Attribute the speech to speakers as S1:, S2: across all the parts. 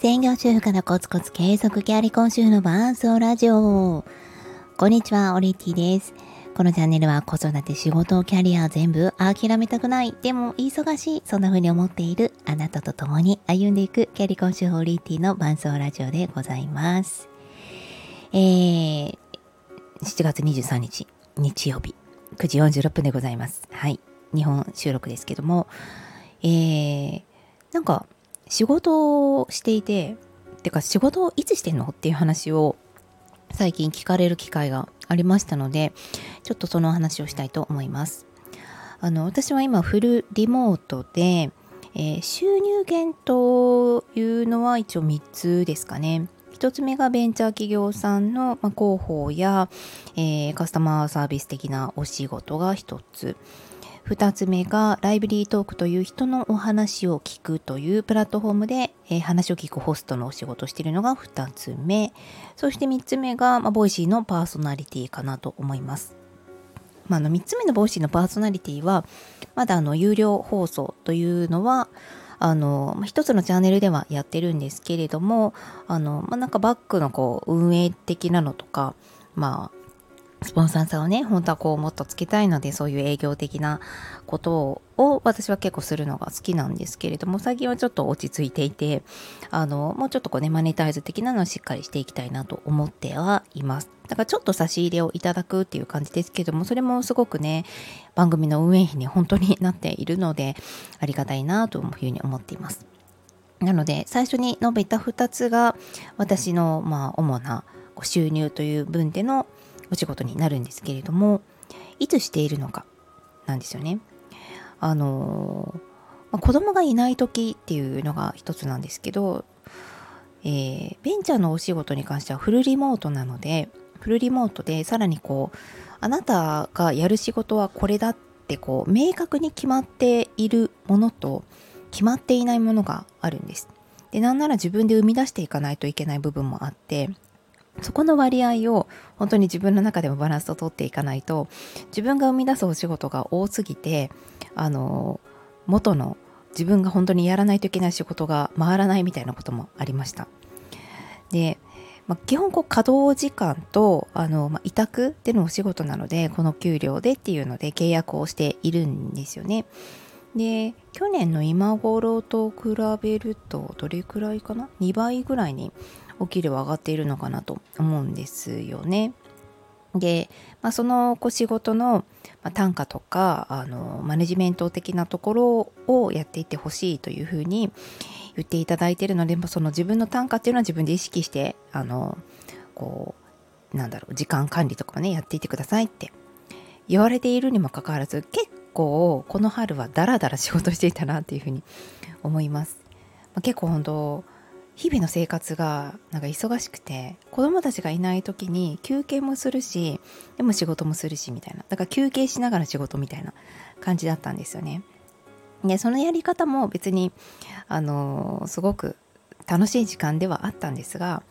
S1: 専業主婦からコツコツ継続キャリ今週の伴奏ラジオ。こんにちは、オリティです。このチャンネルは子育て、仕事、キャリア全部諦めたくない、でも忙しい、そんな風に思っているあなたと共に歩んでいくキャリ今週オリティの伴奏ラジオでございます。えー、7月23日、日曜日、9時46分でございます。はい。日本収録ですけども、えー、なんか仕事をしていて、てか仕事をいつしてんの？っていう話を最近聞かれる機会がありましたので、ちょっとその話をしたいと思います。あの、私は今フルリモートで、えー、収入源というのは一応3つですかね。1つ目がベンチャー企業さんの、広報や、えー、カスタマーサービス的なお仕事が1つ。2つ目がライブリートークという人のお話を聞くというプラットフォームで、えー、話を聞くホストのお仕事をしているのが2つ目そして3つ目が、まあ、 Voicy のパーソナリティかなと思います。ま、あの3つ目の Voicy のパーソナリティはまだあの有料放送というのはあの、まあ、一つのチャンネルではやってるんですけれどもあの、まあ、なんかバックのこう運営的なのとかまあスポンサーさんをね、本当はこうもっとつけたいので、そういう営業的なことを私は結構するのが好きなんですけれども、最近はちょっと落ち着いていて、あの、もうちょっとこうね、マネタイズ的なのをしっかりしていきたいなと思ってはいます。だからちょっと差し入れをいただくっていう感じですけども、それもすごくね、番組の運営費に本当になっているので、ありがたいなというふうに思っています。なので、最初に述べた2つが、私の、まあ、主な収入という分でのお仕事になるんですけれどもいつしているのかなんですよね。あのま、子供がいない時っていうのが一つなんですけど、えー、ベンチャーのお仕事に関してはフルリモートなのでフルリモートでさらにこうあなたがやる仕事はこれだってこう明確に決まっているものと決まっていないものがあるんです。でなんなら自分で生み出していかないといけない部分もあってそこの割合を本当に自分の中でもバランスをとっていかないと自分が生み出すお仕事が多すぎてあの元の自分が本当にやらないといけない仕事が回らないみたいなこともありました。で、まあ、基本こう稼働時間とあの、まあ、委託でのお仕事なのでこの給料でっていうので契約をしているんですよね。で去年の今頃と比べるとどれくらいかな？2倍ぐらいにお給料は上がっているのかなと思うんですよね。で、まあ、その仕事の単価とかあのマネジメント的なところをやっていってほしいというふうに言っていただいているのでまあその自分の単価っていうのは自分で意識してあのこうなんだろう時間管理とかもねやっていってくださいって言われているにもかかわらず結構この春はダラダラ仕事していたなっていうふうに思います。まあ、結構本当日々の生活がなんか忙しくて子供たちがいない時に休憩もするしでも仕事もするしみたいなだから休憩しながら仕事みたいな感じだったんですよね。でそのやり方も別にあのすごく楽しい時間ではあったんですが、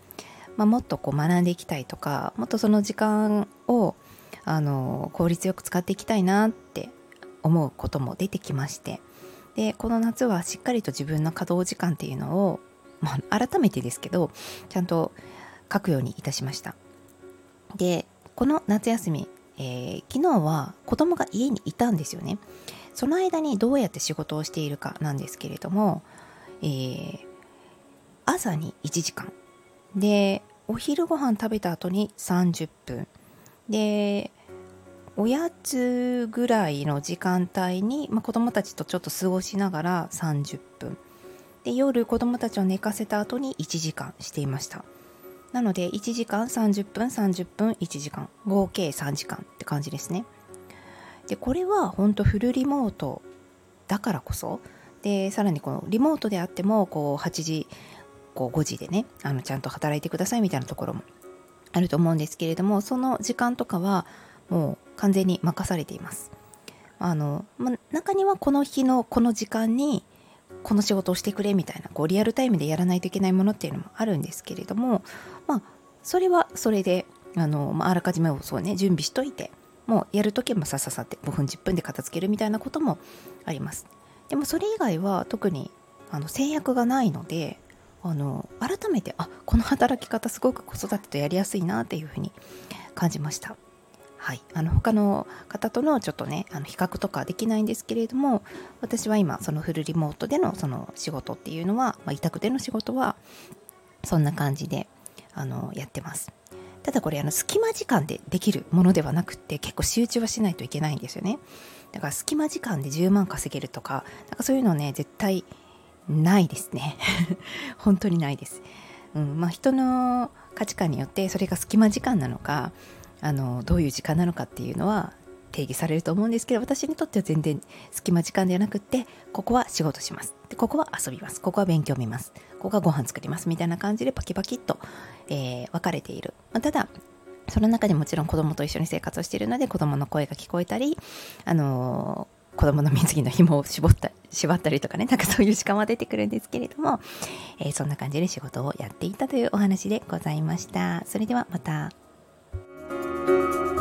S1: まあ、もっとこう学んでいきたいとかもっとその時間をあの効率よく使っていきたいなって思うことも出てきましてでこの夏はしっかりと自分の稼働時間っていうのをまあ、改めてですけどちゃんと書くようにいたしました。でこの夏休み、えー、昨日は子供が家にいたんですよね。その間にどうやって仕事をしているかなんですけれども、えー、朝に1時間。でお昼ご飯食べた後に30分。でおやつぐらいの時間帯に、まあ、子供たちとちょっと過ごしながら30分。で夜子供たちを寝かせた後に1時間していました。なので1時間30分30分1時間合計3時間って感じですね。でこれは本当フルリモートだからこそでさらにこのリモートであってもこう8時こう5時でねあのちゃんと働いてくださいみたいなところもあると思うんですけれどもその時間とかはもう完全に任されています。あの、ま、中にはこの日のこの時間にこの仕事をしてくれみたいなこうリアルタイムでやらないといけないものっていうのもあるんですけれどもまあそれはそれであの、まあ、らかじめそうね準備しといてもうやるときもさささって5分10分で片付けるみたいなこともありますでもそれ以外は特にあの制約がないのであの改めてあこの働き方すごく子育てとやりやすいなっていうふうに感じました。はい、あの他の方とのちょっとねあの比較とかできないんですけれども私は今そのフルリモートでのその仕事っていうのは、まあ、委託での仕事はそんな感じであのやってます。ただこれあの隙間時間でできるものではなくて結構集中はしないといけないんですよね。だから隙間時間で10万稼げるとかなんかそういうのね絶対ないですね。本当にないです、うん。まあ、人の価値観によってそれが隙間時間なのかあのどういう時間なのかっていうのは定義されると思うんですけど私にとっては全然隙間時間ではなくってここは仕事します。でここは遊びます。ここは勉強見ます。ここはご飯作ります。みたいな感じでパキパキっと、えー、分かれている、まあ、ただその中でもちろん子供と一緒に生活をしているので子供の声が聞こえたりあのー、子供の水着の紐を絞った縛ったりとかねなんかそういう時間は出てくるんですけれども、えー、そんな感じで仕事をやっていたというお話でございました。それではまた。Música